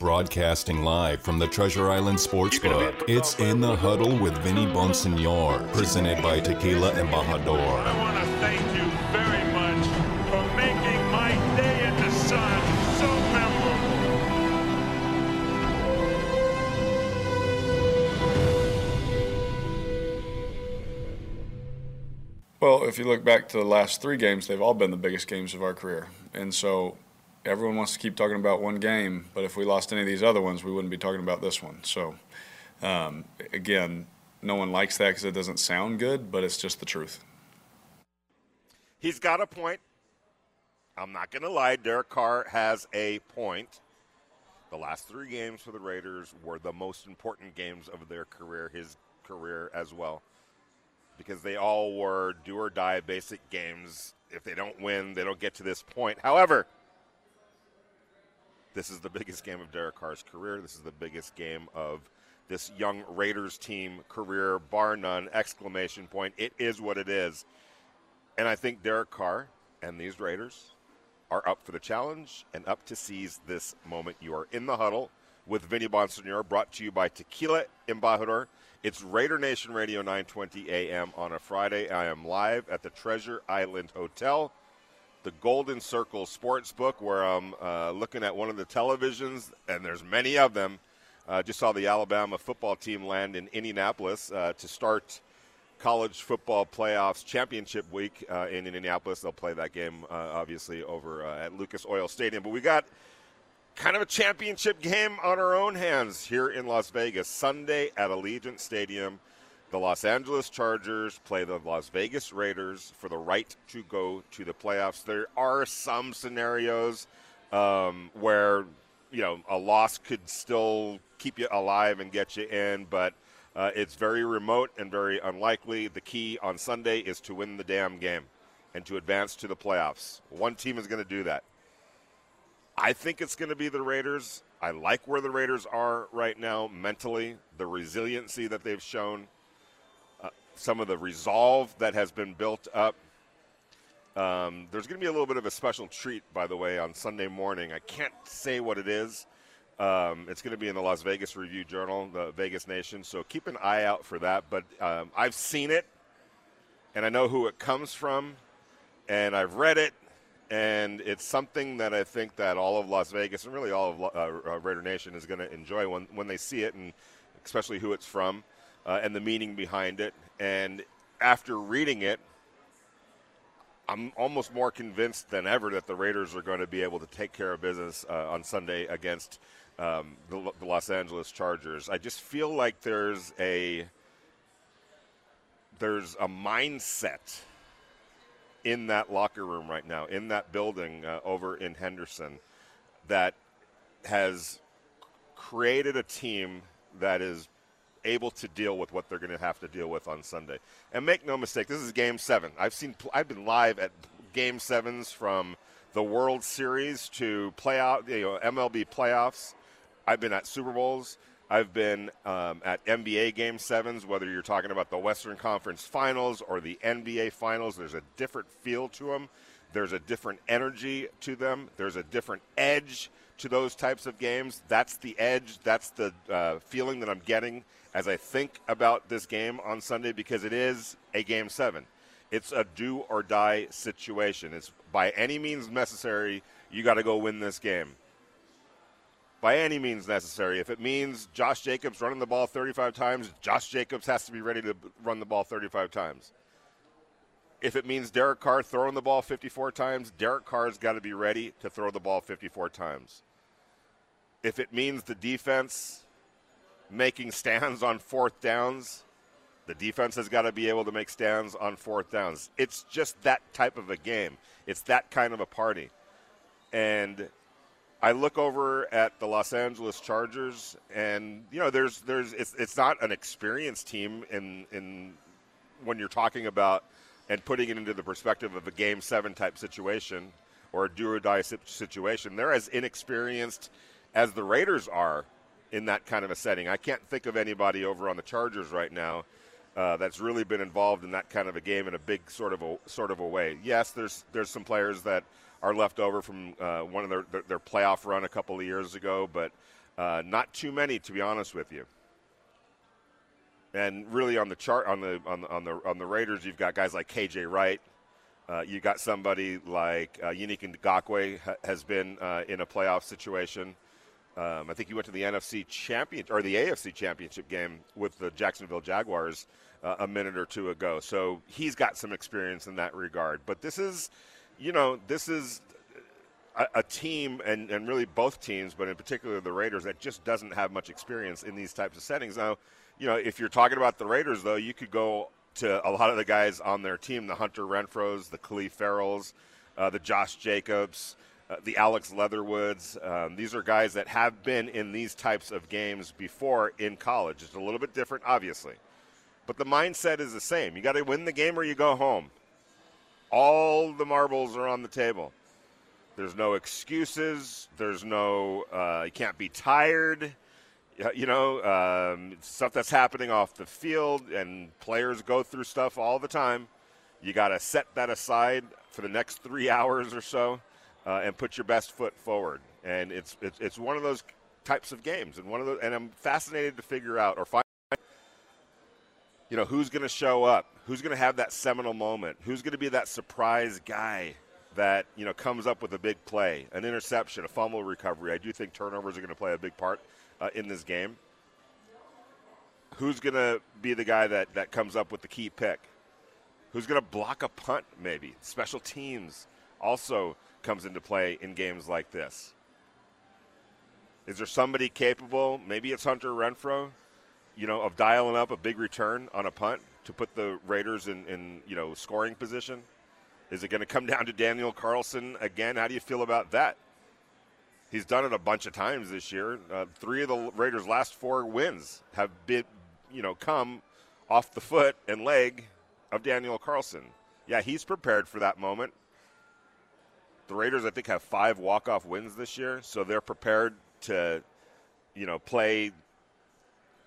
Broadcasting live from the Treasure Island Sportsbook, it's In the Huddle with Vinny Bonsignore, presented by Tequila Embajador. I want to thank you very much for making my day in the sun so memorable. Well, if you look back to the last three games, they've all been the biggest games of our career. And so everyone wants to keep talking about one game, but if we lost any of these other ones, we wouldn't be talking about this one. So, um, again, no one likes that because it doesn't sound good, but it's just the truth. He's got a point. I'm not going to lie. Derek Carr has a point. The last three games for the Raiders were the most important games of their career, his career as well, because they all were do or die basic games. If they don't win, they don't get to this point. However, this is the biggest game of Derek Carr's career. This is the biggest game of this young Raiders team career, bar none. Exclamation point. It is what it is. And I think Derek Carr and these Raiders are up for the challenge and up to seize this moment. You are in the huddle with Vinny Bonsignore, brought to you by Tequila Embajador. It's Raider Nation Radio 920 AM on a Friday. I am live at the Treasure Island Hotel, the Golden Circle Sportsbook, where I'm uh, looking at one of the televisions, and there's many of them. Uh, just saw the Alabama football team land in Indianapolis uh, to start college football playoffs championship week uh, in Indianapolis. They'll play that game, uh, obviously, over uh, at Lucas Oil Stadium. But we got kind of a championship game on our own hands here in Las Vegas. Sunday at Allegiant Stadium, the Los Angeles Chargers play the Las Vegas Raiders for the right to go to the playoffs. There are some scenarios um, where you know a loss could still keep you alive and get you in, but uh, it's very remote and very unlikely. The key on Sunday is to win the damn game and to advance to the playoffs. One team is going to do that. I think it's going to be the Raiders. I like where the Raiders are right now mentally, the resiliency that they've shown, some of the resolve that has been built up. Um, there's going to be a little bit of a special treat, by the way, on Sunday morning. I can't say what it is. Um, it's going to be in the Las Vegas Review Journal, the Vegas Nation. So keep an eye out for that. But um, I've seen it, and I know who it comes from, and I've read it, and it's something that I think that all of Las Vegas and really all of uh, uh, Raider Nation is going to enjoy when when they see it, and especially who it's from, uh, and the meaning behind it. And after reading it, I'm almost more convinced than ever that the Raiders are going to be able to take care of business uh, on Sunday against um, the, the, Los Angeles Chargers. I just feel like there's a there's a mindset in that locker room right now, in that building uh, over in Henderson, that has created a team that is able to deal with what they're going to have to deal with on Sunday. And make no mistake, this is Game Seven. I've seen, I've been live at Game Sevens from the World Series to playoff, you know, MLB playoffs. I've been at Super Bowls. I've been um, at NBA Game Sevens. Whether you're talking about the Western Conference Finals or the NBA Finals, there's a different feel to them. There's a different energy to them. There's a different edge to those types of games. That's the edge. That's the uh, feeling that I'm getting as I think about this game on Sunday because it is a game seven. It's a do or die situation. It's by any means necessary, you got to go win this game. By any means necessary. If it means Josh Jacobs running the ball 35 times, Josh Jacobs has to be ready to run the ball 35 times. If it means Derek Carr throwing the ball 54 times, Derek Carr's got to be ready to throw the ball 54 times. If it means the defense making stands on fourth downs. The defense has got to be able to make stands on fourth downs. It's just that type of a game. It's that kind of a party. And I look over at the Los Angeles Chargers, and you know, there's there's it's it's not an experienced team in in when you're talking about and putting it into the perspective of a game seven type situation or a do or die situation. They're as inexperienced as the Raiders are in that kind of a setting. I can't think of anybody over on the Chargers right now uh, that's really been involved in that kind of a game in a big sort of a sort of a way. Yes, there's there's some players that are left over from uh, one of their, their, their playoff run a couple of years ago, but Uh, not too many, to be honest with you. And really, on the chart on the on the on the, on the Raiders, you've got guys like KJ Wright. Uh, you got somebody like uh, Yannick Ngakoue ha- has been uh, in a playoff situation. Um, I think he went to the NFC champion or the AFC championship game with the Jacksonville Jaguars uh, a minute or two ago. So he's got some experience in that regard. But this is, you know, this is a, a team, and, and really both teams, but in particular the Raiders, that just doesn't have much experience in these types of settings. Now, you know, if you're talking about the Raiders, though, you could go to a lot of the guys on their team the Hunter Renfrows, the Clelin Ferrells, uh, the Josh Jacobs. Uh, the Alex Leatherwoods. Um, these are guys that have been in these types of games before in college. It's a little bit different, obviously. But the mindset is the same. You got to win the game or you go home. All the marbles are on the table. There's no excuses. There's no, uh, you can't be tired. You know, um, stuff that's happening off the field, and players go through stuff all the time. You got to set that aside for the next three hours or so uh, and put your best foot forward. And it's, it's it's one of those types of games, and one of those. And I'm fascinated to figure out or find, you know, who's going to show up, who's going to have that seminal moment, who's going to be that surprise guy that you know comes up with a big play, an interception, a fumble recovery. I do think turnovers are going to play a big part uh, in this game. Who's going to be the guy that, that comes up with the key pick? Who's going to block a punt, maybe? Special teams also comes into play in games like this. Is there somebody capable? Maybe it's Hunter Renfrow, you know, of dialing up a big return on a punt to put the Raiders in, in you know scoring position. Is it going to come down to Daniel Carlson again? How do you feel about that? He's done it a bunch of times this year. Uh, three of the Raiders' last four wins have been, you know, come off the foot and leg of Daniel Carlson. Yeah, he's prepared for that moment. The Raiders, I think, have five walk-off wins this year, so they're prepared to, you know, play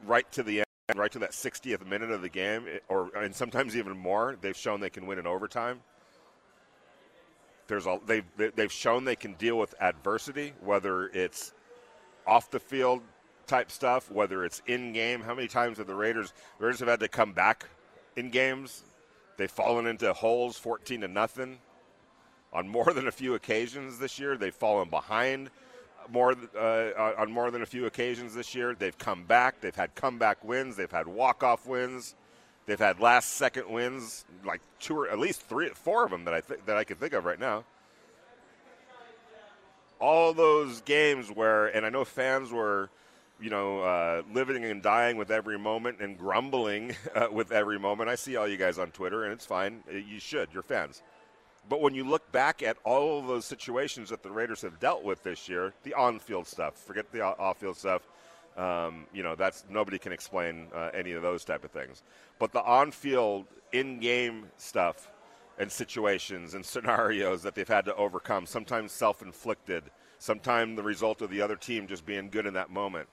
right to the end, right to that 60th minute of the game, eh, or and sometimes even more. They've shown they can win in overtime. There's a they've they've shown they can deal with adversity, whether it's off the field type stuff, whether it's in game. How many times have the Raiders the Raiders have had to come back in games? They've fallen into holes, 14 to nothing on more than a few occasions this year. They've fallen behind more uh, on more than a few occasions this year. They've come back. They've had comeback wins. They've had walk-off wins. They've had last-second wins, like two or at least three, four of them that I th- that I can think of right now. All those games where, and I know fans were, you know, uh, living and dying with every moment and grumbling uh, with every moment. I see all you guys on Twitter, and it's fine. You should. You're fans. But when you look back at all of those situations that the Raiders have dealt with this year, the on-field stuff, forget the off-field stuff. Um, you know, that's nobody can explain uh, any of those type of things. But the on-field, in-game stuff and situations and scenarios that they've had to overcome, sometimes self-inflicted, sometimes the result of the other team just being good in that moment,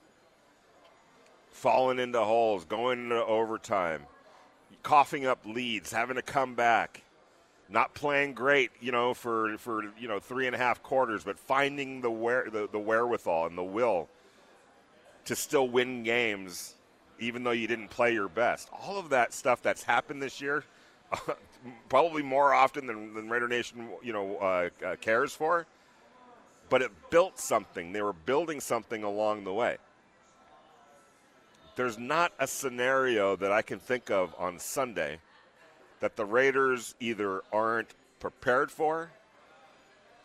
falling into holes, going into overtime, coughing up leads, having to come back not playing great, you know, for for you know three and a half quarters, but finding the where the, the wherewithal and the will to still win games, even though you didn't play your best. All of that stuff that's happened this year, probably more often than, than Raider Nation, you know, uh, uh, cares for. But it built something. They were building something along the way. There's not a scenario that I can think of on Sunday that the Raiders either aren't prepared for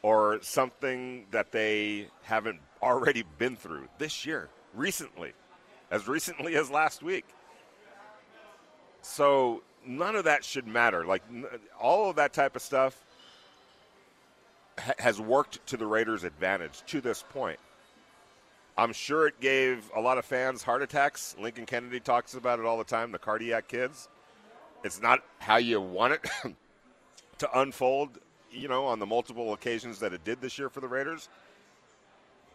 or something that they haven't already been through this year, recently, as recently as last week. So none of that should matter. Like all of that type of stuff ha- has worked to the Raiders' advantage to this point. I'm sure it gave a lot of fans heart attacks. Lincoln Kennedy talks about it all the time, the cardiac kids. It's not how you want it to unfold, you know, on the multiple occasions that it did this year for the Raiders.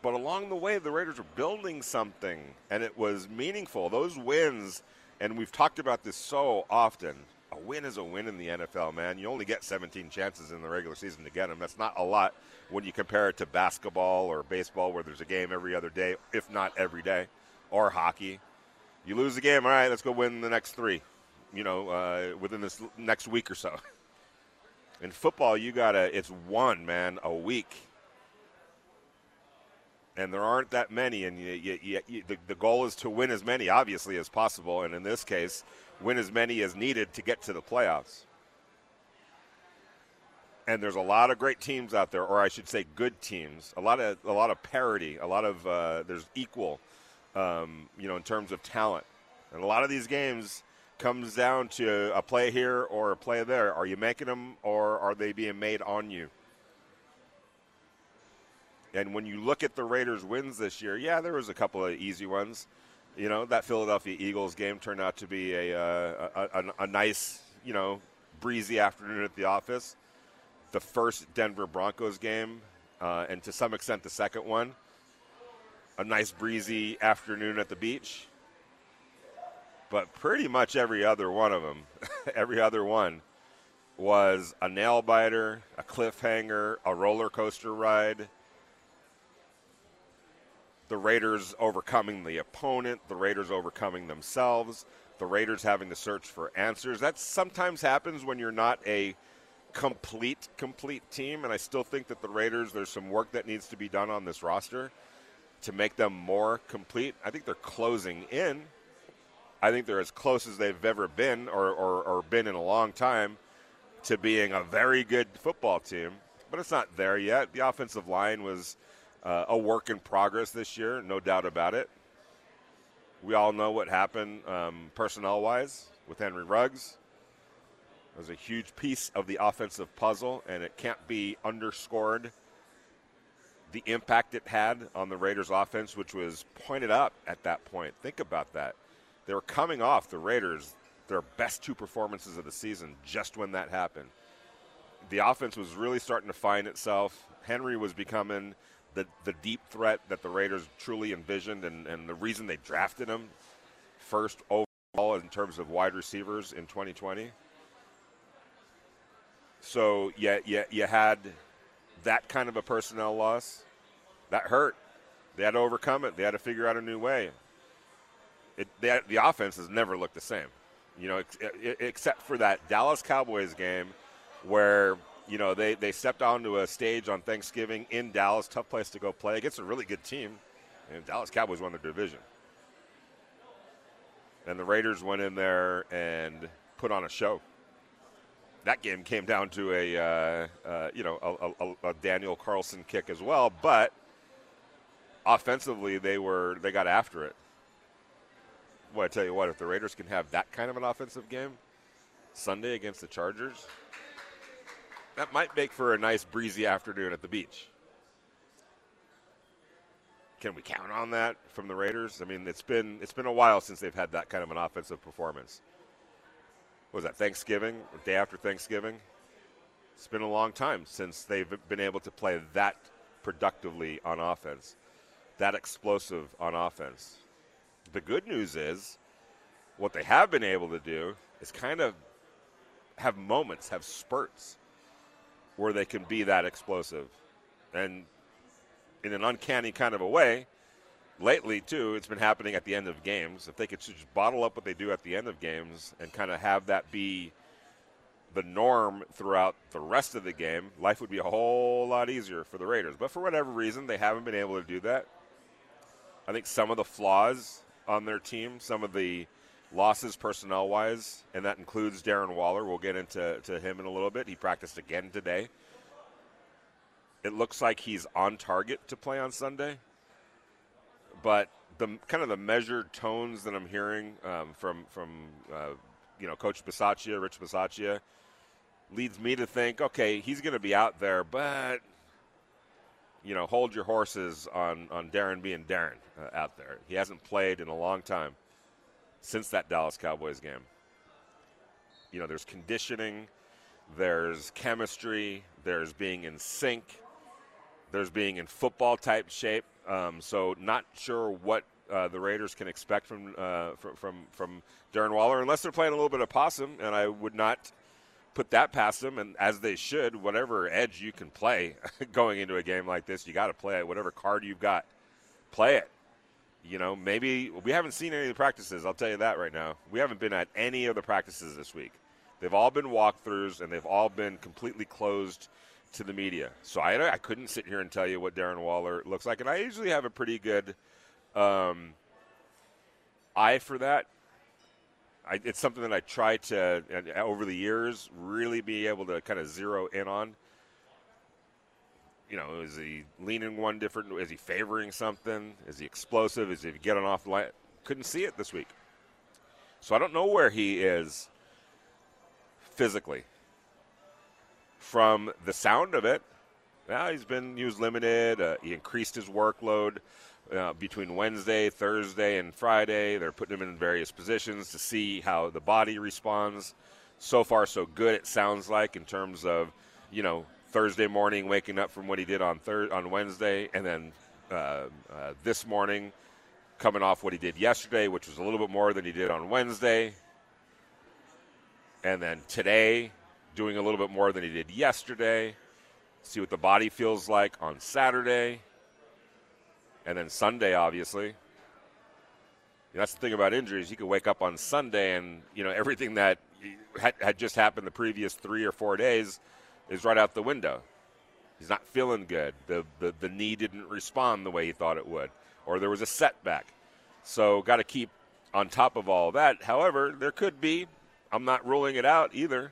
But along the way, the Raiders were building something, and it was meaningful. Those wins, and we've talked about this so often, a win is a win in the NFL, man. You only get 17 chances in the regular season to get them. That's not a lot when you compare it to basketball or baseball, where there's a game every other day, if not every day, or hockey. You lose the game, all right, let's go win the next three, you know, uh, within this next week or so. In football, you got to, it's one, man, a week. And there aren't that many, and you, you, you, the, the goal is to win as many, obviously, as possible. And in this case, win as many as needed to get to the playoffs. And there's a lot of great teams out there, or I should say, good teams. A lot of a lot of parity. A lot of uh, there's equal, um, you know, in terms of talent. And a lot of these games comes down to a play here or a play there. Are you making them, or are they being made on you? And when you look at the Raiders' wins this year, yeah, there was a couple of easy ones. You know, that Philadelphia Eagles game turned out to be a, uh, a, a, a, nice, you know, breezy afternoon at the office. The first Denver Broncos game, uh, and to some extent the second one, a nice breezy afternoon at the beach. But pretty much every other one of them, every other one, was a nail biter, a cliffhanger, a roller coaster ride the Raiders overcoming the opponent, the Raiders overcoming themselves, the Raiders having to search for answers. That sometimes happens when you're not a complete, complete team. And I still think that the Raiders, there's some work that needs to be done on this roster to make them more complete. I think they're closing in. I think they're as close as they've ever been or, or, or been in a long time to being a very good football team. But it's not there yet. The offensive line was – uh, a work in progress this year, no doubt about it. We all know what happened um, personnel wise with Henry Ruggs. It was a huge piece of the offensive puzzle, and it can't be underscored the impact it had on the Raiders' offense, which was pointed out at that point. Think about that. They were coming off the Raiders, their best two performances of the season, just when that happened. The offense was really starting to find itself. Henry was becoming the, the deep threat that the Raiders truly envisioned and, and the reason they drafted him first overall in terms of wide receivers in 2020. So yeah, yeah, you had that kind of a personnel loss. That hurt. They had to overcome it. They had to figure out a new way. It, had, the offense has never looked the same, you know, ex, except for that Dallas Cowboys game where you know, they, they stepped onto a stage on Thanksgiving in Dallas, tough place to go play against a really good team. And Dallas Cowboys won the division. And the Raiders went in there and put on a show. That game came down to a, uh, uh, you know, a, a, a Daniel Carlson kick as well, but offensively they were they got after it. Well, I tell you what, if the Raiders can have that kind of an offensive game Sunday against the Chargers, that might make for a nice breezy afternoon at the beach. Can we count on that from the Raiders? I mean, it's been it's been a while since they've had that kind of an offensive performance. What was that Thanksgiving, day after Thanksgiving? It's been a long time since they've been able to play that productively on offense, that explosive on offense. The good news is, what they have been able to do is kind of have moments, have spurts where they can be that explosive. And in an uncanny kind of a way, lately too, it's been happening at the end of games. If they could just bottle up what they do at the end of games and kind of have that be the norm throughout the rest of the game, life would be a whole lot easier for the Raiders. But for whatever reason, they haven't been able to do that. I think some of the flaws on their team, some of the losses personnel wise, and that includes Darren Waller. We'll get into to him in a little bit. He practiced again today. It looks like he's on target to play on Sunday, but the kind of the measured tones that I'm hearing um, from from uh, you know Coach Bisaccia, Rich Bisaccia, leads me to think, okay, he's going to be out there, but you know, hold your horses on on Darren being Darren uh, out there. He hasn't played in a long time since that Dallas Cowboys game. You know, there's conditioning, there's chemistry, there's being in sync, there's being in football type shape. Um, so, not sure what uh, the Raiders can expect from, uh, from from from Darren Waller, unless they're playing a little bit of possum, and I would not put that past them. And as they should, whatever edge you can play going into a game like this, you got to play it. Whatever card you've got, play it. You know, maybe we haven't seen any of the practices. I'll tell you that right now. We haven't been at any of the practices this week. They've all been walkthroughs, and they've all been completely closed to the media. So I, I couldn't sit here and tell you what Darren Waller looks like, and I usually have a pretty good um, eye for that. I, it's something that I try to, over the years, really be able to kind of zero in on. You know, is he leaning one different? Is he favoring something? Is he explosive? Is he getting off line? Couldn't see it this week. So I don't know where he is physically from the sound of it, yeah, he's been used limited. Uh, he increased his workload uh, between Wednesday, Thursday, and Friday. They're putting him in various positions to see how the body responds. So far, so good. It sounds like in terms of you know Thursday morning waking up from what he did on thir- on Wednesday, and then uh, uh this morning coming off what he did yesterday, which was a little bit more than he did on Wednesday. And then today, doing a little bit more than he did yesterday. See what the body feels like on Saturday. And then Sunday, obviously. That's the thing about injuries. You could wake up on Sunday and, you know, everything that had, had just happened the previous three or four days is right out the window. He's not feeling good. The, the, the knee didn't respond the way he thought it would, or there was a setback. So, got to keep on top of all that. However, there could be, I'm not ruling it out either,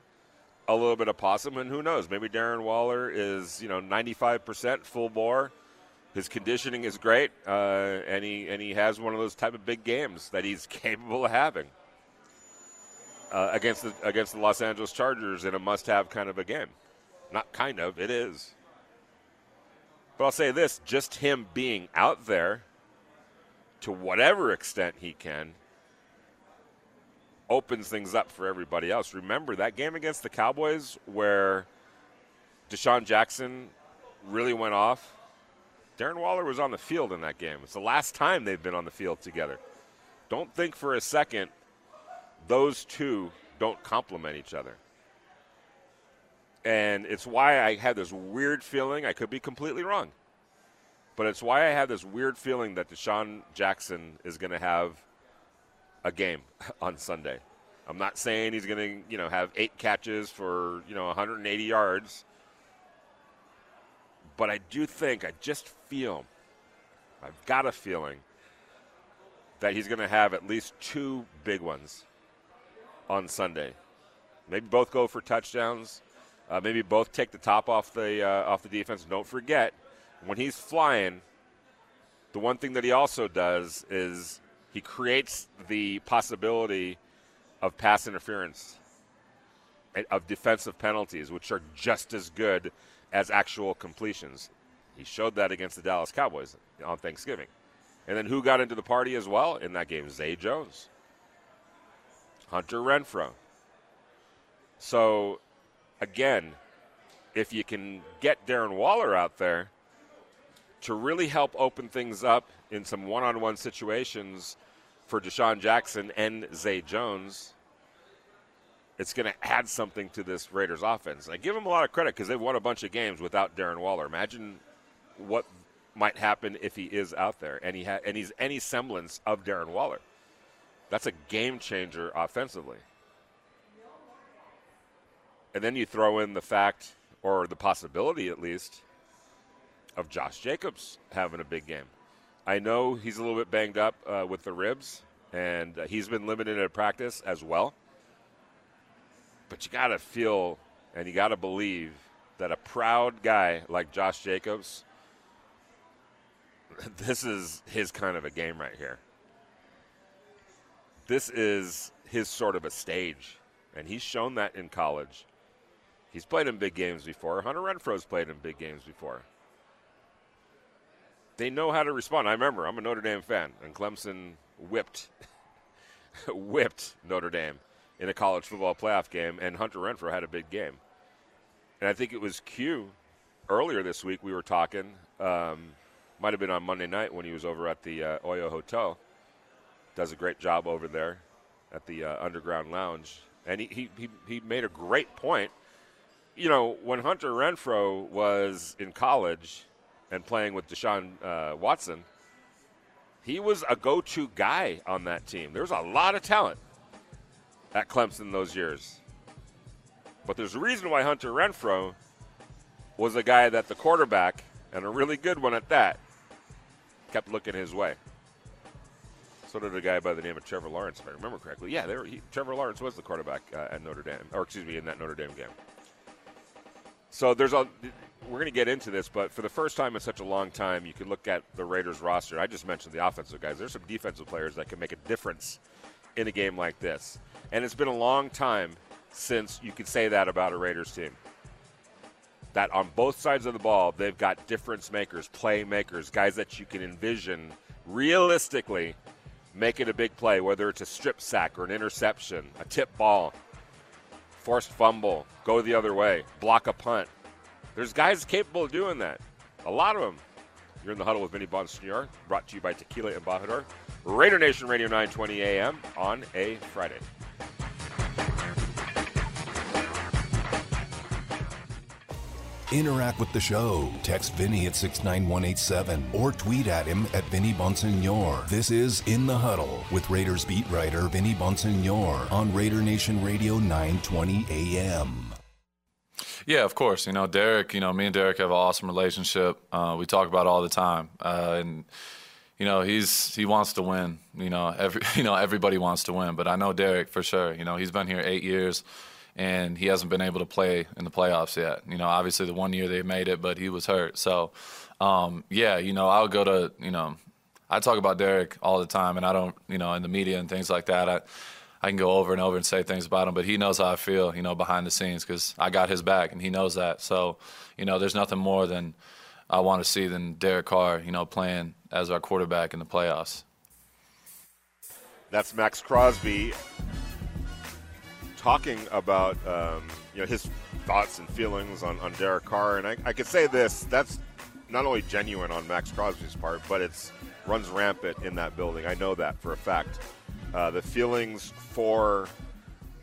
a little bit of possum, and who knows? Maybe Darren Waller is you know 95% full bore. His conditioning is great, uh, and he and he has one of those type of big games that he's capable of having uh, against the against the Los Angeles Chargers in a must-have kind of a game. Not kind of, it is. But I'll say this: just him being out there, to whatever extent he can, opens things up for everybody else. Remember that game against the Cowboys where DeSean Jackson really went off? Darren Waller was on the field in that game. It's the last time they've been on the field together. Don't think for a second those two don't complement each other. And it's why I had this weird feeling, I could be completely wrong, but it's why I had this weird feeling that DeSean Jackson is going to have a game on Sunday. I'm not saying he's going to, you know, have eight catches for, you know, 180 yards. But I do think, I just feel, I've got a feeling that he's going to have at least two big ones on Sunday. Maybe both go for touchdowns. Uh, maybe both take the top off the uh, off the defense. Don't forget, when he's flying, the one thing that he also does is he creates the possibility of pass interference, of defensive penalties, which are just as good as actual completions. He showed that against the Dallas Cowboys on Thanksgiving. And then who got into the party as well in that game? Zay Jones, Hunter Renfrow. So, again, if you can get Darren Waller out there to really help open things up in some one on one situations for DeSean Jackson and Zay Jones, it's going to add something to this Raiders offense. I give them a lot of credit because they've won a bunch of games without Darren Waller. Imagine what might happen if he is out there and he ha- and he's any semblance of Darren Waller. That's a game changer offensively. And then you throw in the fact or the possibility at least of Josh Jacobs having a big game. I know he's a little bit banged up uh, with the ribs, and uh, he's been limited at practice as well. But you got to feel and you got to believe that a proud guy like Josh Jacobs, this is his kind of a game right here. This is his sort of a stage, and he's shown that in college. He's played in big games before. Hunter Renfrow's played in big games before they know how to respond. I remember I'm a Notre Dame fan, and Clemson whipped whipped Notre Dame in a college football playoff game, and Hunter Renfrow had a big game. And I think it was Q earlier this week. We were talking, um, might have been on Monday night when he was over at the uh, Oyo Hotel, does a great job over there at the uh, Underground Lounge, and he, he, he, he made a great point. You know, when Hunter Renfrow was in college and playing with Deshaun uh, Watson, he was a go to guy on that team. There was a lot of talent at Clemson those years. But there's a reason why Hunter Renfrow was a guy that the quarterback, and a really good one at that, kept looking his way. So did a guy by the name of Trevor Lawrence, if I remember correctly. Yeah, Trevor Lawrence was the quarterback uh, at Notre Dame, or excuse me, in that Notre Dame game. So there's a. We're going to get into this, but for the first time in such a long time, you can look at the Raiders roster. I just mentioned the offensive guys. There's some defensive players that can make a difference in a game like this, and it's been a long time since you could say that about a Raiders team. That on both sides of the ball, they've got difference makers, playmakers, guys that you can envision realistically make it a big play, whether it's a strip sack or an interception, a tip ball, forced fumble, go the other way, block a punt. There's guys capable of doing that. A lot of them. You're in the huddle with Vinny Bonsignore, brought to you by Tequila Embajador. Raider Nation Radio 920 AM on a Friday. Interact with the show. Text Vinny at 69187 or tweet at him at Vinny Bonsignore. This is In the Huddle with Raiders beat writer Vinny Bonsignore on Raider Nation Radio 920 AM. Yeah, of course. You know, Derek, you know, me and Derek have an awesome relationship. Uh, we talk about all the time. Uh, and you know he's he wants to win you know every you know everybody wants to win but i know derek for sure you know he's been here eight years and he hasn't been able to play in the playoffs yet. You know, obviously the one year they made it, but he was hurt. So, um, yeah, you know, I'll go to, you know, I talk about Derek all the time, and I don't, you know, in the media and things like that. I, I can go over and over and say things about him, but he knows how I feel, you know, behind the scenes because I got his back, and he knows that. So, you know, there's nothing more than I want to see than Derek Carr, you know, playing as our quarterback in the playoffs. That's Maxx Crosby talking about um, you know his thoughts and feelings on, on Derek Carr, and I, I could say this: that's not only genuine on Maxx Crosby's part, but it's runs rampant in that building. I know that for a fact. Uh, the feelings for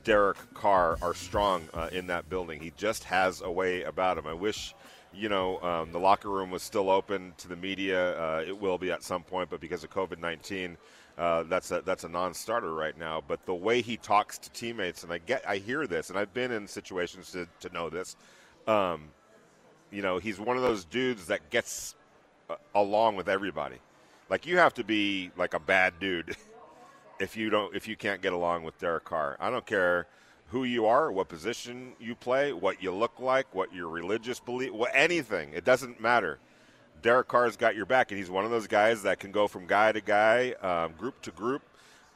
Derek Carr are strong uh, in that building. He just has a way about him. I wish, you know, um, the locker room was still open to the media. Uh, it will be at some point, but because of COVID 19, uh, that's a that's a non-starter right now. But the way he talks to teammates, and I get, I hear this, and I've been in situations to, to know this. Um, you know, he's one of those dudes that gets uh, along with everybody. Like you have to be like a bad dude if you don't if you can't get along with Derek Carr. I don't care who you are, what position you play, what you look like, what your religious belief, what anything. It doesn't matter Derek Carr's got your back, and he's one of those guys that can go from guy to guy, um, group to group,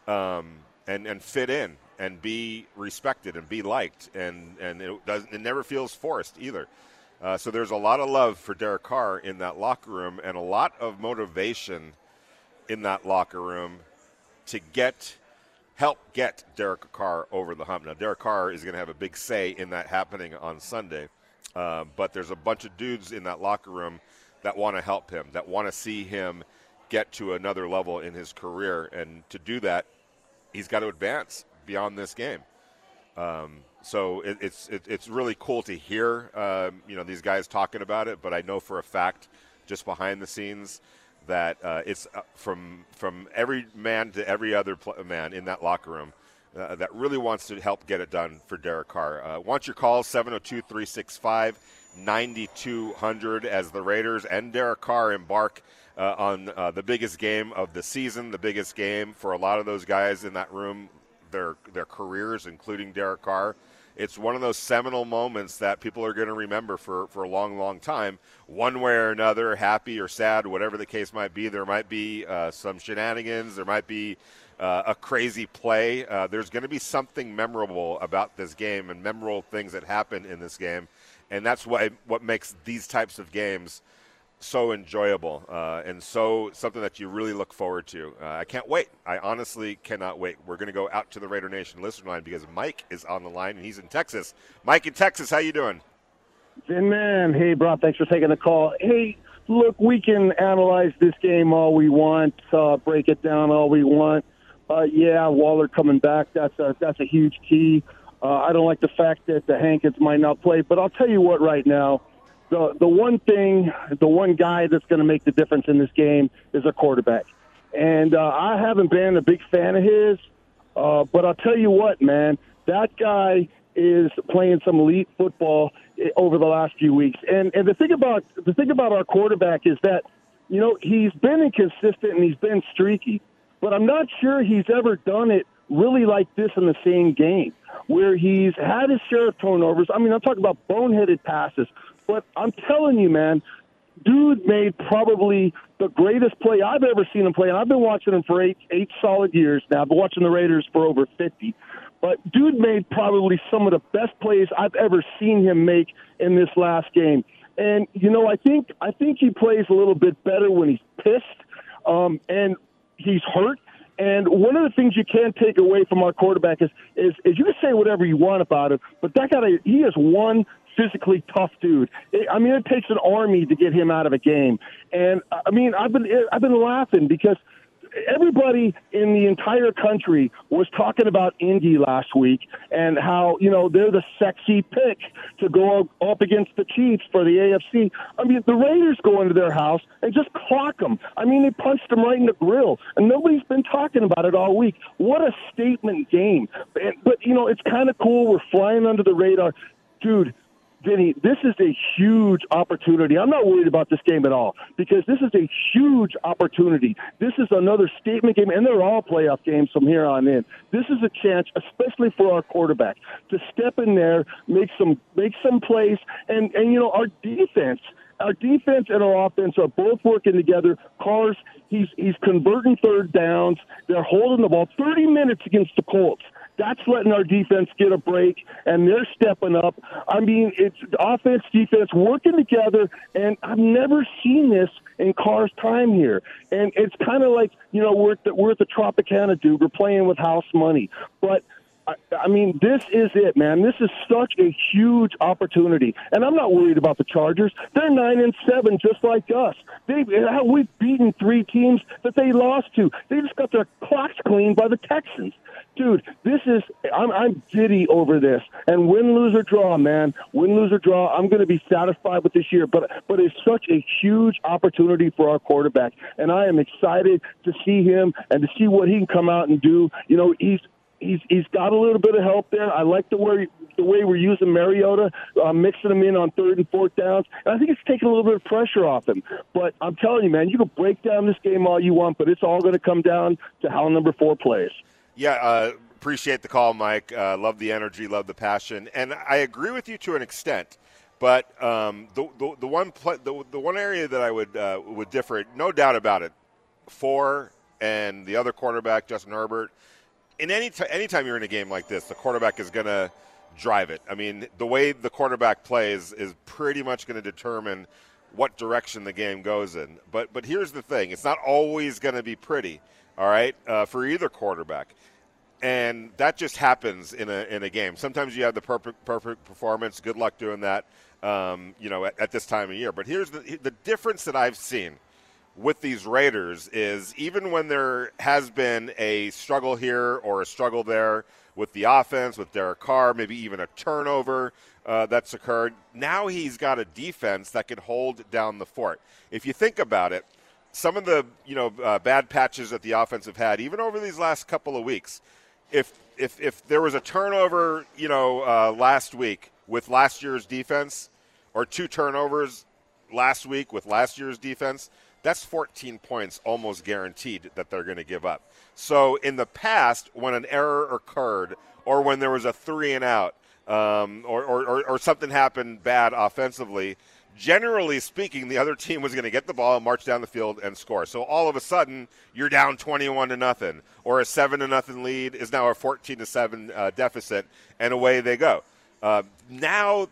um, and and fit in and be respected and be liked, and and it doesn't it never feels forced either. Uh, so there's a lot of love for Derek Carr in that locker room, and a lot of motivation in that locker room to get help get Derek Carr over the hump. Now Derek Carr is going to have a big say in that happening on Sunday, uh, but there's a bunch of dudes in that locker room that want to help him, that want to see him get to another level in his career. And to do that, he's got to advance beyond this game. Um, so it, it's it, it's really cool to hear um, you know these guys talking about it, but I know for a fact, just behind the scenes, that uh, it's uh, from from every man to every other pl- man in that locker room. Uh, that really wants to help get it done for Derek Carr. Uh, want your call 702 365 9200 as the Raiders and Derek Carr embark uh, on uh, the biggest game of the season, the biggest game for a lot of those guys in that room, their their careers, including Derek Carr. It's one of those seminal moments that people are going to remember for, for a long, long time, one way or another, happy or sad, whatever the case might be. There might be uh, some shenanigans, there might be uh, a crazy play. Uh, there's going to be something memorable about this game and memorable things that happen in this game and that's what what makes these types of games so enjoyable uh, and so something that you really look forward to. Uh, I can't wait. I honestly cannot wait. We're going to go out to the Raider Nation listener line because Mike is on the line and he's in Texas. Mike in Texas, how you doing? Vin man, hey bro, thanks for taking the call. Hey, look, we can analyze this game all we want, uh, break it down all we want, Uh, yeah, Waller coming back. That's a that's a huge key. Uh, I don't like the fact that the Hankins might not play, but I'll tell you what. Right now, the the one thing, the one guy that's going to make the difference in this game is a quarterback. And uh, I haven't been a big fan of his, uh, but I'll tell you what, man, that guy is playing some elite football eh, over the last few weeks. And and the thing about the thing about our quarterback is that you know he's been inconsistent and he's been streaky, but I'm not sure he's ever done it really like this in the same game where he's had his share of turnovers. I mean, I'm talking about boneheaded passes, but I'm telling you, man, dude made probably the greatest play I've ever seen him play, and I've been watching him for eight eight solid years now. I've been watching the Raiders for over fifty. But dude made probably some of the best plays I've ever seen him make in this last game. And you know, I think I think he plays a little bit better when he's pissed, um, and he's hurt. And one of the things you can't take away from our quarterback is, is, is you can say whatever you want about him, but that guy, he is one physically tough dude. I mean, it takes an army to get him out of a game. And uh, I mean, I've been uh, I've been laughing because – everybody in the entire country was talking about Indy last week and how, you know, they're the sexy pick to go up against the Chiefs for the AFC. I mean, the Raiders go into their house and just clock them. I mean, they punched them right in the grill, and nobody's been talking about it all week. What a statement game. But, you know, it's kind of cool. We're flying under the radar. Dude, Vinny, this is a huge opportunity. I'm not worried about this game at all because this is a huge opportunity. This is another statement game, and they're all playoff games from here on in. This is a chance, especially for our quarterback, to step in there, make some make some plays, and and you know our defense. Our defense and our offense are both working together. Cars, he's he's converting third downs. They're holding the ball 30 minutes against the Colts. That's letting our defense get a break, and they're stepping up. I mean, it's offense, defense working together, and I've never seen this in Carr's time here. And it's kind of like, you know, we're at the, we're at the Tropicana, dude. We're playing with house money. But – I, mean, this is it, man. This is such a huge opportunity, and I'm not worried about the Chargers. They're nine and seven, just like us. They we've beaten three teams that they lost to. They just got their clocks cleaned by the Texans, dude. This is I'm I'm giddy over this. And win, lose or draw, man. Win, lose or draw. I'm going to be satisfied with this year, but but it's such a huge opportunity for our quarterback, and I am excited to see him and to see what he can come out and do. You know, he's he's he's got a little bit of help there. I like the way the way we're using Mariota, uh, mixing him in on third and fourth downs, and I think it's taking a little bit of pressure off him. But I'm telling you, man, you can break down this game all you want, but it's all going to come down to how number four plays. Yeah. Uh, appreciate the call, Mike. Uh, love the energy, love the passion, and I agree with you to an extent. But um, the, the, the one the, the one area that I would uh, would differ, no doubt about it, four and the other quarterback, Justin Herbert in any t- anytime you're in a game like this, the quarterback is going to drive it. I mean, the way the quarterback plays is pretty much going to determine what direction the game goes in. But but here's the thing: it's not always going to be pretty. All right, uh, for either quarterback, and that just happens in a in a game. Sometimes you have the perfect perfect performance. Good luck doing that. Um, you know, at, at this time of year. But here's the the difference that I've seen with these Raiders is even when there has been a struggle here or a struggle there with the offense, with Derek Carr, maybe even a turnover uh, that's occurred, now he's got a defense that can hold down the fort. If you think about it, some of the you know uh, bad patches that the offense have had, even over these last couple of weeks, if if if there was a turnover, you know, uh, last week with last year's defense, or two turnovers last week with last year's defense, that's 14 points almost guaranteed that they're going to give up. So in the past, when an error occurred or when there was a three and out um, or, or, or, something happened bad offensively, generally speaking, the other team was going to get the ball and march down the field and score. So all of a sudden, you're down 21 to nothing, or a seven to nothing lead is now a 14 to seven uh, deficit, and away they go. Uh, now,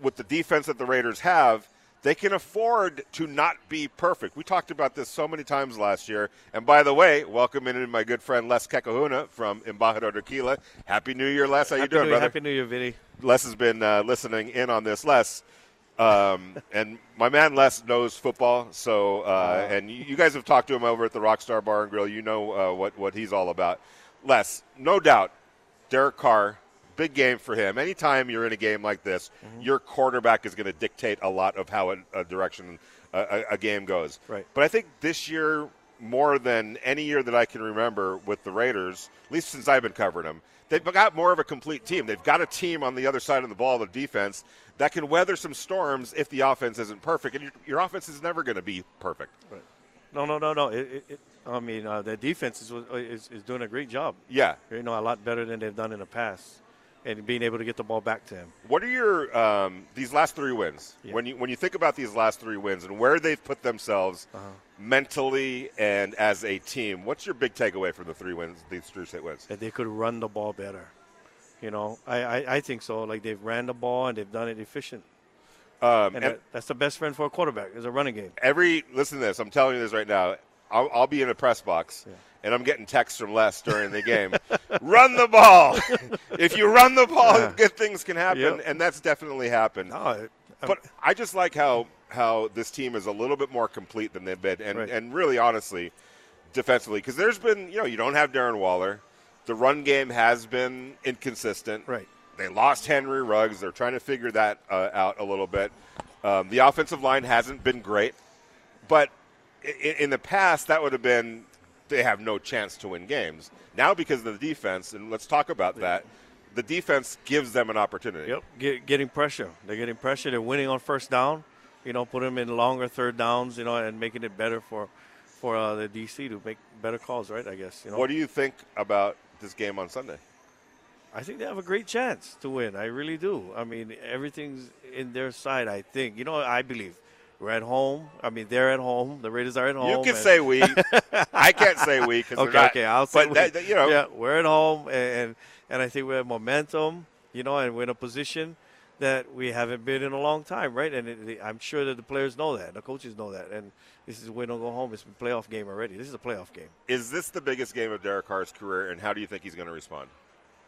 with the defense that the Raiders have, they can afford to not be perfect. We talked about this so many times last year. And by the way, welcome in my good friend Les Kekahuna from Embajador Tequila. Happy New Year, Les. How Happy you doing, New brother? Happy New Year, Vinny. Les has been uh, listening in on this. Les, Um, and my man Les knows football, so uh, and you, you guys have talked to him over at the Rockstar Bar and Grill. You know uh, what what he's all about. Les, no doubt, Derek Carr, big game for him. Anytime you're in a game like this, Mm-hmm. your quarterback is going to dictate a lot of how a, a direction a, a, game goes. Right. But I think this year, more than any year that I can remember with the Raiders, at least since I've been covering them, they've got more of a complete team. They've got a team on the other side of the ball, the defense, that can weather some storms if the offense isn't perfect. And your, your offense is never going to be perfect. No, no, no, no. It, it, it, I mean, uh, the defense is, is is doing a great job. Yeah. You know, a lot better than they've done in the past, and being able to get the ball back to him. What are your um, these last three wins? Yeah. When you when you think about these last three wins and where they've put themselves Uh-huh. mentally and as a team, what's your big takeaway from the three wins? These three state wins. That they could run the ball better. You know, I, I, I think so. Like they've ran the ball and they've done it efficient, Um, and, and that, that's the best friend for a quarterback is a running game. every listen to this. I'm telling you this right now. I'll, I'll be in a press box, and I'm getting texts from Les during the game. run the ball. if you run the ball, Yeah. good things can happen, Yep. and that's definitely happened. No, it- But I just like how how this team is a little bit more complete than they've been, and Right. and really honestly, defensively, because there's been you know you don't have Darren Waller, the run game has been inconsistent. Right. They lost Henry Ruggs. They're trying to figure that uh, out a little bit. Um, the offensive line hasn't been great, but in, in the past that would have been they have no chance to win games. Now because of the defense, and let's talk about that. The defense gives them an opportunity. Yep, get, getting pressure. They're getting pressure. They're winning on first down. You know, put them in longer third downs. You know, and making it better for for uh, the DC to make better calls. Right? I guess. You know. What do you think about this game on Sunday? I think they have a great chance to win. I really do. I mean, everything's in their side. I think. You know, I believe. We're at home. I mean, they're at home. The Raiders are at home. You can say we. I can't say we because Okay, okay, I'll say But we. that, you know, yeah, we're at home, and, and I think we have momentum. You know, and we're in a position that we haven't been in a long time, right? And it, I'm sure that the players know that, the coaches know that, and this is win or go home. It's a playoff game already. This is a playoff game. is this the biggest game of Derek Carr's career, and how do you think he's going to respond?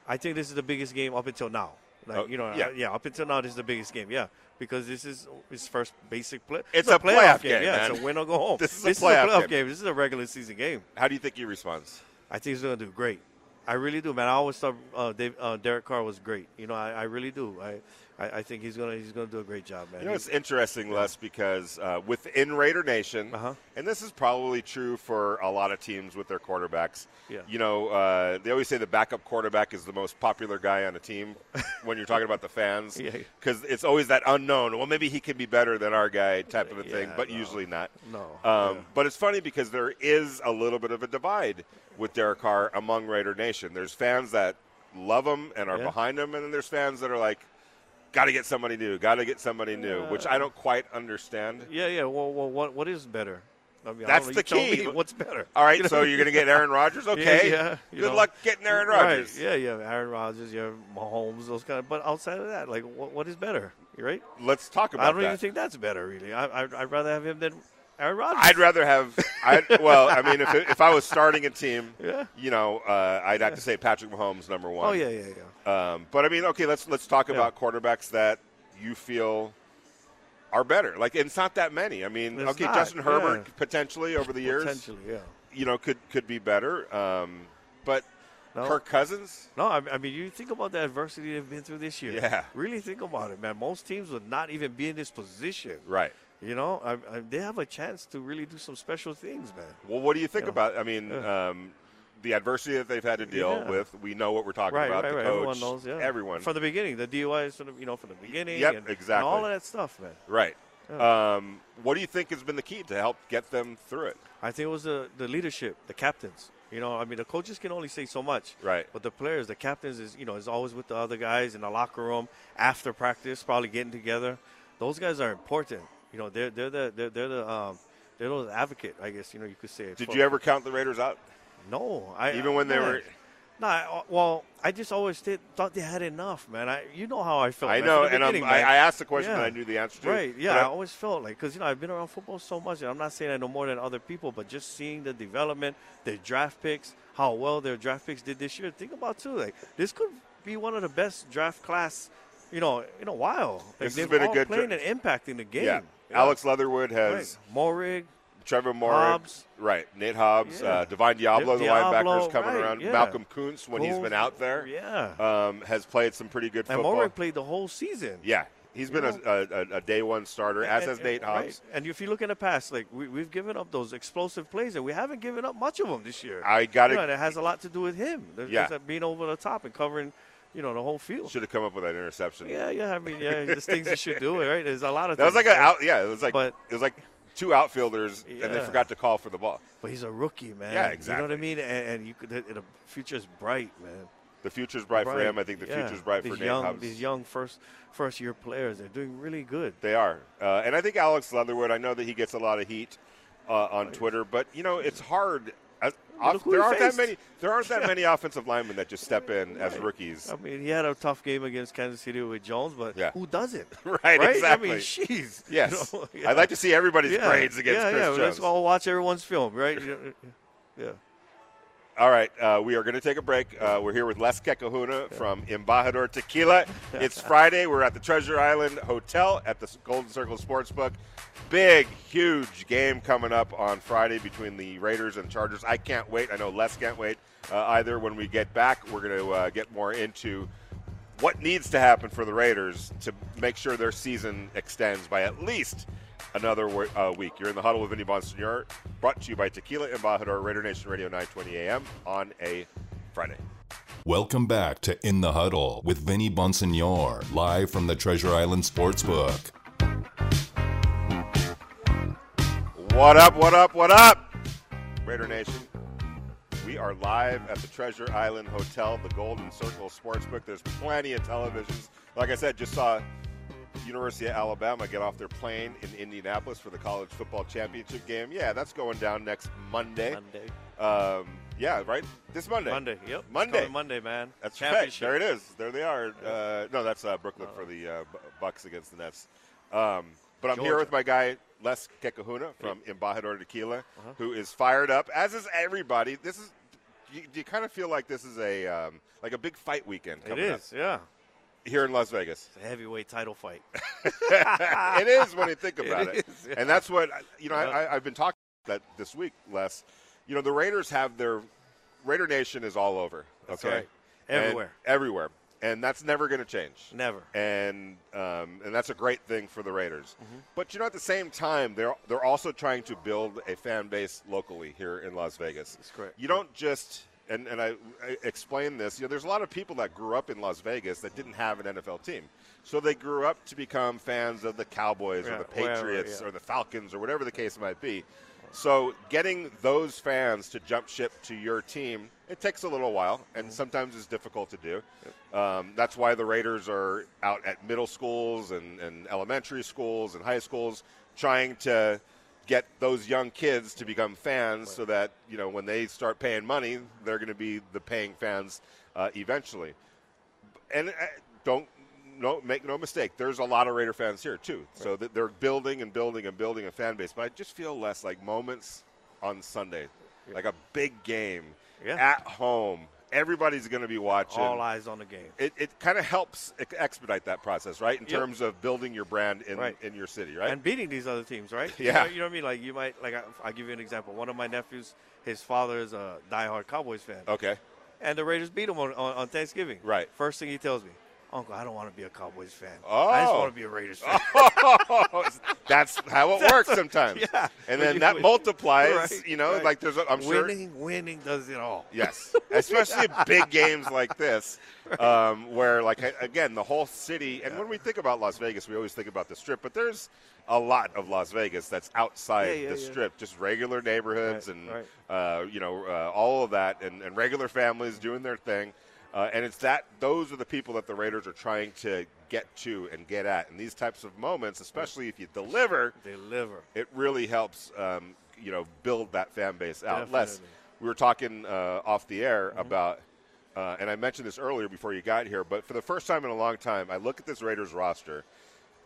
I think this is the biggest game up until now. Like Oh, you know, yeah. yeah. yeah, up until now, this is the biggest game. Yeah, because this is his first basic play. It's a a playoff game, Yeah, man. it's a win or go home. This is a playoff game. game. This is a regular season game. How do you think he responds? I think he's going to do great. I really do, man. I always thought uh, Dave, uh, Derek Carr was great. You know, I, I really do. I, I, I think he's gonna he's gonna do a great job, man. You know, it's interesting, Les, because uh, within Raider Nation, Uh-huh. and this is probably true for a lot of teams with their quarterbacks. Yeah. You know, uh, they always say the backup quarterback is the most popular guy on a team when you're talking about the fans, Yeah. because it's always that unknown. Well, maybe he can be better than our guy, type of a thing, but no. usually not. No, Um, yeah. But it's funny because there is a little bit of a divide with Derek Carr among Raider Nation. There's fans that love him and are Yeah. behind him, and then there's fans that are like, "Got to get somebody new. Got to get somebody new," which I don't quite understand. yeah, yeah. Well, well, what what is better? I mean, That's don't the key. what's better? All right, You know? so you're going to get Aaron Rodgers, okay? yeah, you Good know. luck getting Aaron Rodgers. Right. Yeah, yeah. Aaron Rodgers, yeah, Mahomes, those kind of. But outside of that, like, what, what is better? Right? Let's talk about I don't that. even think that's better, really. I, I I'd rather have him than Aaron Rodgers. I'd rather have. I'd, well, I mean, if if I was starting a team, Yeah. you know, uh, I'd have to say Patrick Mahomes number one. Oh yeah, yeah, yeah. Um, but I mean, okay, let's let's talk Yeah. about quarterbacks that you feel are better. Like, it's not that many. I mean, okay, not, Justin Herbert yeah. potentially over the years, Potentially, yeah. you know, could could be better. Um, but No. Kirk Cousins, No, I, I mean, you think about the adversity they've been through this year. Yeah. Really think about it, man. Most teams would not even be in this position. right? You know, I, I, they have a chance to really do some special things, man. Well, what do you think Yeah. about? I mean, Yeah. um, the adversity that they've had to deal Yeah. with. We know what we're talking Right, about. right, the right. coach, Everyone knows, yeah. everyone, From the beginning, the DUI is from the, you know, from the beginning. Yep, and, exactly. And all of that stuff, man. right? Yeah. Um, what do you think has been the key to help get them through it? I think it was the, the leadership, the captains. You know, I mean, the coaches can only say so much. Right. But the players, the captains, is you know, is always with the other guys in the locker room after practice, probably getting together. Those guys are important. You know, they're they're the they're, they're the um, they're the advocate, I guess. You know, you could say. Did for- you ever count the Raiders out? No, I Even when they man. were- No, I, uh, well, I just always did, thought they had enough, man. I, you know how I felt. I man, know, and I. I asked the question Yeah. that I knew the answer to. Right. Yeah, but I always felt like because you know I've been around football so much, and I'm not saying I know more than other people, but just seeing the development, their draft picks, how well their draft picks did this year. Think about too, like this could be one of the best draft class, you know, in a while. Like This has been a good playing dri- and impacting the game. Yeah. Alex Leatherwood has right. Moehrig, Trevor Moore, right? Nate Hobbs, Yeah. uh, Divine Deablo, the Deablo, linebacker's coming right, around. yeah. Malcolm Koonce, when he's been out there, Yeah. um, has played some pretty good and football. Moehrig played the whole season. yeah, he's been a, a, a- day one starter, as And- has and- Nate Hobbs. right. And if you look in the past, like we, we've given up those explosive plays, and we haven't given up much of them this year. I got you know, it. and it has a lot to do with him. There's, Yeah. there's being over the top and covering, you know, the whole field. Should have come up with that interception. Yeah, yeah. I mean, yeah, there's things you should do, right? There's a lot of. That was things, like an out. Yeah, it was like But- it was like two outfielders, and they forgot to call for the ball. But he's a rookie, man. Yeah, exactly. You know what I mean? And, and you could, the, the future's bright, man. The future's bright, for him. I think the Yeah. future's bright these for Nate young, Hobbs. These young first first year players, they're doing really good. They are, uh, and I think Alex Leatherwood. I know that he gets a lot of heat uh, on Twitter, but you know it's hard. Off, there aren't that many. There aren't that many offensive linemen that just step in as rookies. I mean, he had a tough game against Kansas City with Jones, but Yeah. who doesn't? Right, exactly. I mean, jeez. Yes, You know, yeah. I'd like to see everybody's grades against yeah, Chris yeah. Jones. Let's all watch everyone's film, right? yeah. All right, uh, we are going to take a break. Uh, we're here with Les Kekahuna from Embajador Tequila. It's Friday. We're at the Treasure Island Hotel at the Golden Circle Sportsbook. Big, huge game coming up on Friday between the Raiders and Chargers. I can't wait. I know Les can't wait uh, either. When we get back, we're going to uh, get more into what needs to happen for the Raiders to make sure their season extends by at least another uh, week. You're in the huddle with Vinny Bonsignore, brought to you by Tequila Embajador, Raider Nation Radio 920 AM on a Friday. Welcome back to In the Huddle with Vinny Bonsignore, live from the Treasure Island Sportsbook. What up, what up, what up, Raider Nation? We are live at the Treasure Island Hotel, the Golden Circle Sportsbook. There's plenty of televisions. Like I said, just saw University of Alabama get off their plane in Indianapolis for the college football championship game. Yeah, that's going down next Monday. Monday. Um, yeah, right. This Monday. Monday. Yep. Monday. Monday, man. That's championship. There it is. There they are. Uh, no, that's uh, Brooklyn for the uh, Bucks against the Nets. Um, but I'm here with my guy Les Kekahuna from Embajador Tequila, Uh-huh. who is fired up, as is everybody. This is. Do you, you kind of feel like this is a um, like a big fight weekend? It Coming is, yeah. Here in Las Vegas. It's a heavyweight title fight. it is when you think about it, It is, yeah. and that's what you know. Yeah. I, I've been talking about that this week, Les. You know, the Raiders have their Raider Nation is all over. That's okay, right. And- Everywhere. everywhere, and that's never going to change. Never. and um, and that's a great thing for the Raiders. Mm-hmm. But you know, at the same time, they're they're also trying to build a fan base locally here in Las Vegas. That's correct. You don't just and and I, I explain this. You know, there's a lot of people that grew up in Las Vegas that didn't have an NFL team, so they grew up to become fans of the Cowboys Yeah, or the Patriots yeah. or the Falcons or whatever the case might be. So getting those fans to jump ship to your team, it takes a little while, and sometimes it's difficult to do. Um, that's why the Raiders are out at middle schools and, and elementary schools and high schools trying to get those young kids to become fans so that, you know, when they start paying money, they're going to be the paying fans uh, eventually. And uh, don't no make no mistake. There's a lot of Raider fans here too, so that they're building and building and building a fan base. But I just feel less like moments on Sunday, like a big game Yeah. at home. Everybody's going to be watching. All eyes on the game. it, it kind of helps expedite that process, right? In Yep. terms of building your brand in, Right. in your city, right? and beating these other teams, right? You Yeah. know, you know what I mean? Like you might, like I, I'll give you an example. One of my nephews, his father is a diehard Cowboys fan, okay. and the Raiders beat him on, on, on Thanksgiving. Right. First thing he tells me, Uncle, I don't want to be a Cowboys fan. Oh. I just Oh. want to be a Raiders fan. That's how it works sometimes. Yeah. And then that win. multiplies, Right, you know, right. like there's, a, I'm sure. winning, winning does it all. Yes, especially big games like this, um, where like again the whole city. And when we think about Las Vegas, we always think about the Strip, but there's a lot of Las Vegas that's outside Yeah, yeah, the yeah. Strip, just regular neighborhoods Right, and right. Uh, you know uh, all of that, and, and regular families doing their thing. Uh, and it's that those are the people that the Raiders are trying to get to and get at. And these types of moments, especially if you deliver, Deliver. it really helps um, you know build that fan base out. Les, we were talking uh, off the air about, uh, and I mentioned this earlier before you got here, but for the first time in a long time, I look at this Raiders roster,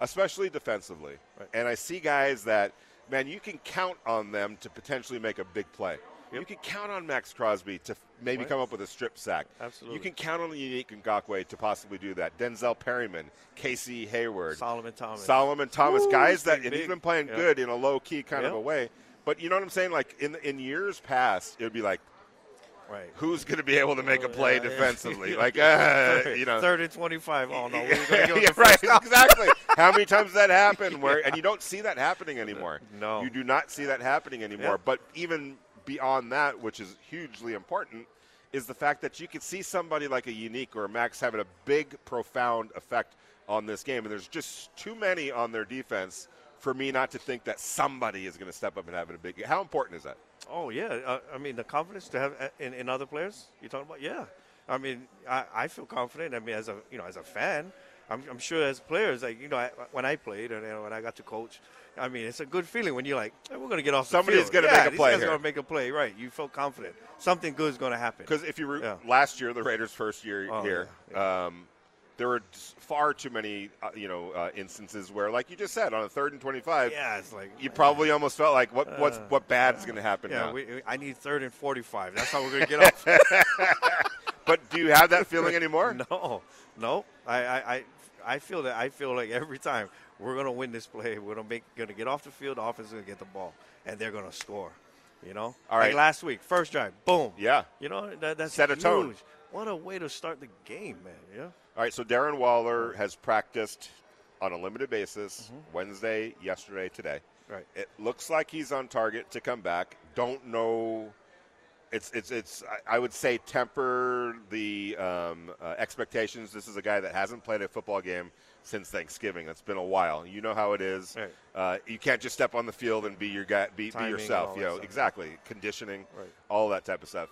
especially defensively, Right. and I see guys that man, you can count on them to potentially make a big play. You can count on Maxx Crosby to maybe come up with a strip sack. Absolutely. You can count on the Yannick Ngakoue to possibly do that. Denzel Perryman, Casey Hayward, Solomon Thomas. Solomon Thomas, Woo, guys that big, and he's been playing Yeah. good in a low key kind of a way. But you know what I'm saying? Like in in years past, it would be like, Right. who's going to be able to make a Oh, play yeah, yeah. defensively? Like, uh, you know, third and twenty-five. Oh no, we're yeah, gonna give up yeah, right, exactly. How many times that happened? Where and you don't see that happening anymore. No. you do not see that happening anymore. Yeah. But even beyond that, which is hugely important, is the fact that you could see somebody like a Yannick or a Maxx having a big, profound effect on this game. And there's just too many on their defense for me not to think that somebody is going to step up and have a big. How important is that? Oh yeah, uh, I mean the confidence to have uh, in, in other players. You talking about? Yeah, I mean I, I feel confident. I mean as a you know as a fan, I'm, I'm sure as players like you know I, when I played and you know, when I got to coach, I mean it's a good feeling when you're like hey, we're gonna get off. Somebody's gonna yeah, make a play guys here. Gonna make a play, right? You feel confident. Something good is gonna happen. Because if you re- Yeah. last year, the Raiders' first year Oh, here, yeah, Um, there were far too many, uh, you know, uh, instances where, like you just said, on a third and twenty-five, yeah, it's like you probably almost felt like, what, what's, Uh, what bad is going to happen yeah. now? We, I need third and forty-five. That's how we're gonna get off. but do you have that feeling anymore? No, no. I, I, I, I feel that I feel like every time we're gonna win this play, we're gonna make gonna get off the field, the offense is gonna get the ball, and they're gonna score. You know, all right. like last week, first drive, boom. Yeah. You know that, that's Set a huge. tone. What a way to start the game, man. Yeah. All right, so Darren Waller has practiced on a limited basis Wednesday, yesterday, today. Mm-hmm. Right. It looks like he's on target to come back. Don't know. It's it's it's. I- would say temper the um, uh, expectations. This is a guy that hasn't played a football game since Thanksgiving. That's been a while. You know how it is. Right. Uh, you can't just step on the field and be your guy, be, be yourself. You know exactly conditioning, Right. all that type of stuff.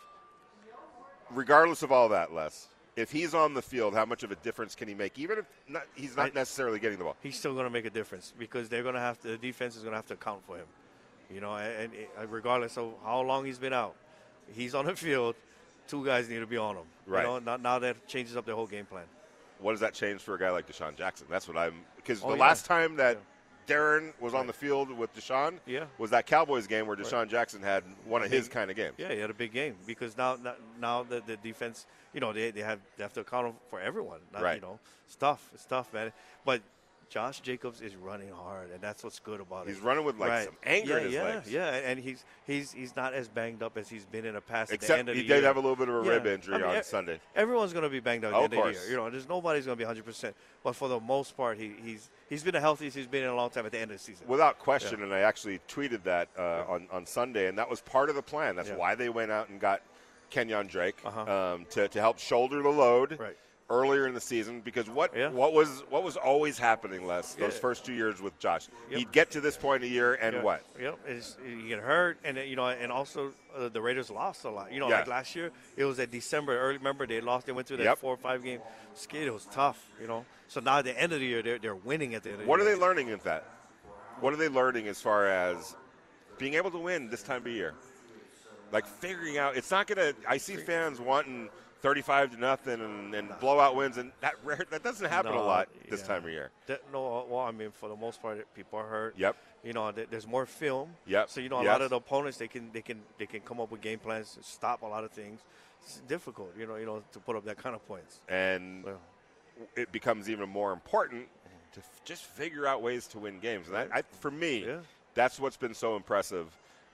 Regardless of all that, Les, if he's on the field, how much of a difference can he make? Even if not, he's not I- necessarily getting the ball. He's still gonna make a difference because they're gonna have to. The defense is gonna have to account for him. You know, and, and uh, regardless of how long he's been out, he's on the field. Two guys need to be on him. Right. You know, now, now that changes up their whole game plan. What does that change for a guy like DeSean Jackson? That's what I'm because Oh, the yeah. last time that Darren was on the field with DeSean Yeah. was that Cowboys game where DeSean Jackson had one of his kind of games. Yeah, he had a big game because now now, now the, the defense, you know, they, they have they have to account for everyone. Not, Right. You know, it's tough. It's tough, man. But Josh Jacobs is running hard, and that's what's good about He's it. He's running with, like, Right. some anger yeah, in his yeah, legs. Yeah, and he's he's he's not as banged up as he's been in the past. at the Except end of he the did year. have a little bit of a rib injury I mean, on e- Sunday. Everyone's going to be banged up Oh, at of the end of the course. year. You know, there's nobody's going to be 100. percent But for the most part, he, he's he's been the healthiest he's been in a long time at the end of the season. Without question, and I actually tweeted that uh, on, on Sunday, and that was part of the plan. That's Yeah. why they went out and got Kenyon Drake Uh-huh. um, to, to help shoulder the load Right. Earlier in the season. Because what Yeah. what was what was always happening, Les, those Yeah. first two years with Josh, Yep. he'd get to this point a year, and Yeah. what? Yep. It's, you get hurt, and you know, and also uh, the Raiders lost a lot. You know, like last year, it was at December. Early, remember they lost. They went through that Yep. four or five game skid. It was tough. You know. So now at the end of the year, they're, they're winning at the end of the What are they learning with that? What are they learning as far as being able to win this time of year? Like figuring out, it's not going to. I see fans wanting 35 to nothing and, and blowout wins, and that rare, that doesn't happen a lot this yeah. time of year. That- no, well, I mean, for the most part, people are hurt. Yep. You know, th- there's more film. Yep. So you know, a Yes. lot of the opponents they can they can they can come up with game plans to stop a lot of things. It's difficult, you know, you know, to put up that kind of points. And Well, it becomes even more important to f- just figure out ways to win games. And that, I, for me, Yeah. that's what's been so impressive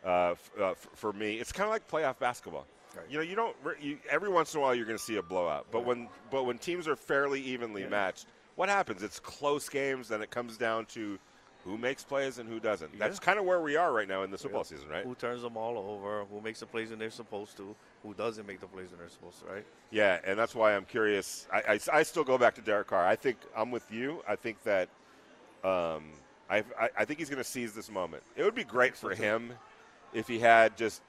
uh, f- uh, f- for me. It's kind of like playoff basketball. Right. You know, you don't. You, every once in a while, you're going to see a blowout. But when but when teams are fairly evenly matched, what happens? It's close games, and it comes down to who makes plays and who doesn't. That's kind of where we are right now in the football season, right? Who turns them all over? Who makes the plays when they're supposed to? Who doesn't make the plays when they're supposed to? Right? Yeah, and that's why I'm curious. I, I, I still go back to Derek Carr. I think I'm with you. I think that um, I, I, I think he's going to seize this moment. It would be great for him if he had just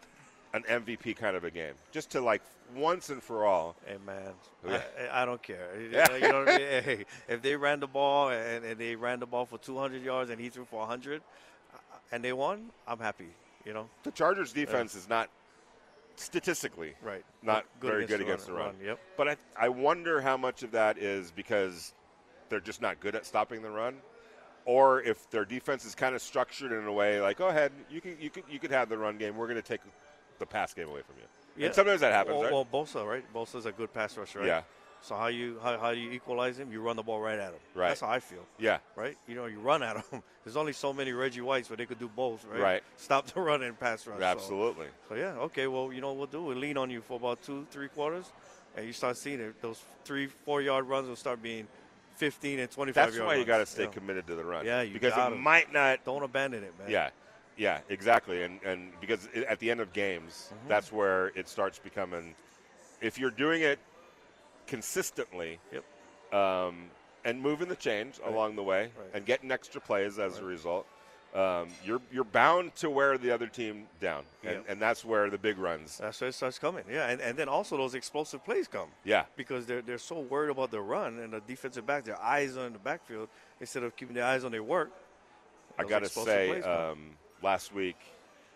an MVP kind of a game, just to like once and for all. Hey man, Yeah. I, I don't care. Yeah. You know what I mean? Hey, if they ran the ball and, and they ran the ball for 200 yards and he threw for 100, uh, and they won, I'm happy. You know, The Chargers defense is not statistically right? not Good very against good against the run- run. run, yep. But I, I wonder how much of that is because they're just not good at stopping the run, or if their defense is kind of structured in a way like, go ahead, you can you could you could have the run game. We're going to take the pass game away from you. Yeah. And sometimes that happens, Well, right? well, Bosa, right? Bosa's a good pass rusher, right? Yeah. So how you how, how do you equalize him? You run the ball right at him. Right. That's how I feel. yeah. Right? You know, you run at him. There's only so many Reggie Whites where they could do both, right? Right. Stop the run and pass rush. Absolutely. So, yeah, okay. Well, you know what we'll do? We'll lean on you for about two, three quarters, and you start seeing it. Those three, four yard runs will start being 15 and 25 That's why you runs, got to stay know. committed to the run. Yeah, you because it might not. Don't abandon it, man. Yeah, yeah, exactly. And and because at the end of games, Mm-hmm. that's where it starts becoming. If you're doing it consistently, Yep. um, and moving the chains along the way, Right. and getting extra plays as a result, um, you're you're bound to wear the other team down, and, Yep. and that's where the big runs. That's where it starts coming. Yeah, and, and then also those explosive plays come. Yeah, because they're they're so worried about the run and the defensive back, their eyes in the backfield instead of keeping their eyes on their work. I got to say, um, last week,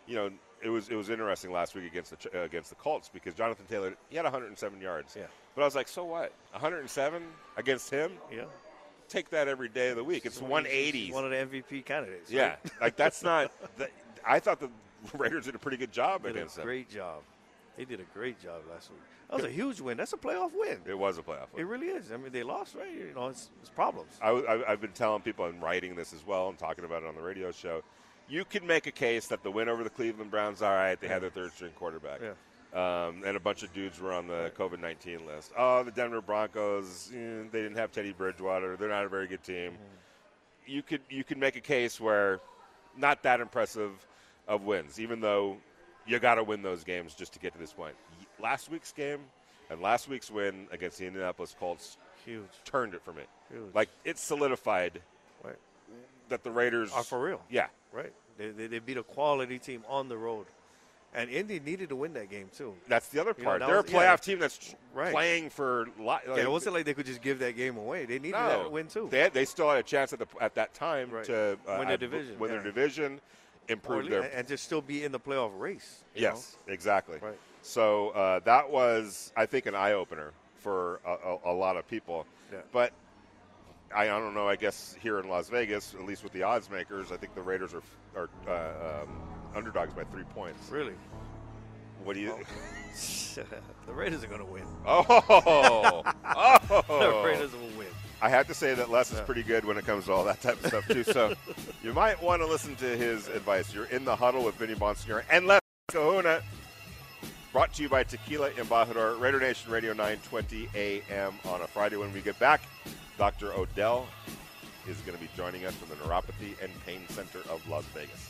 you know, it was it was interesting last week against the uh, against the Colts because Jonathan Taylor he had 107 yards. Yeah. But I was like, so what? 107 against him? Yeah, Take that every day of the week. It's So 180. One of the MVP candidates. Yeah, right? like that's not. That, I thought the Raiders did a pretty good job did against a them. great job. They did a great job last week. That was a huge win. That's a playoff win. It was a playoff. win. It really is. I mean, they lost, right? You know, it's, it's problems. I, I, I've been telling people and writing this as well and talking about it on the radio show. You can make a case that the win over the Cleveland Browns, all right, they had their third string quarterback. Yeah. Um, and a bunch of dudes were on the COVID 19 list. Oh, the Denver Broncos, eh, they didn't have Teddy Bridgewater. They're not a very good team. Mm-hmm. You could you could make a case where not that impressive of wins, even though you got to win those games just to get to this point. Last week's game and last week's win against the Indianapolis Colts Huge. turned it for me. Huge. Like it solidified Right. that the Raiders Are for real. Yeah, Right. They, they, they beat a quality team on the road. And Indy needed to win that game, too. that's the other You know, part. They're was- a playoff yeah. team that's Right. playing for. Li- like, yeah, it wasn't like they could just give that game away. They needed no, that win, too. They, had, they still had a chance at the at that time Right. to uh, Win their division, win yeah. their division, improve at their. and just still be in the playoff race. yes, exactly. Right. So uh, that was, I think, an eye opener for a, a, a lot of people. Yeah. But I, I don't know. I guess here in Las Vegas, at least with the odds makers, I think the Raiders are are uh, um, underdogs by three points. Really? What do you? the Raiders are going to win. Oh, oh! The oh! Raiders will win. I have to say that Les is pretty good when it comes to all that type of stuff too. So you might want to listen to his advice. You're in the huddle with Vinny Bonsignore and Les Kahuna. Brought to you by Tequila Embajador, Raider Nation Radio 920 AM on a Friday. When we get back, Dr. Odell is going to be joining us from the Neuropathy and Pain Center of Las Vegas.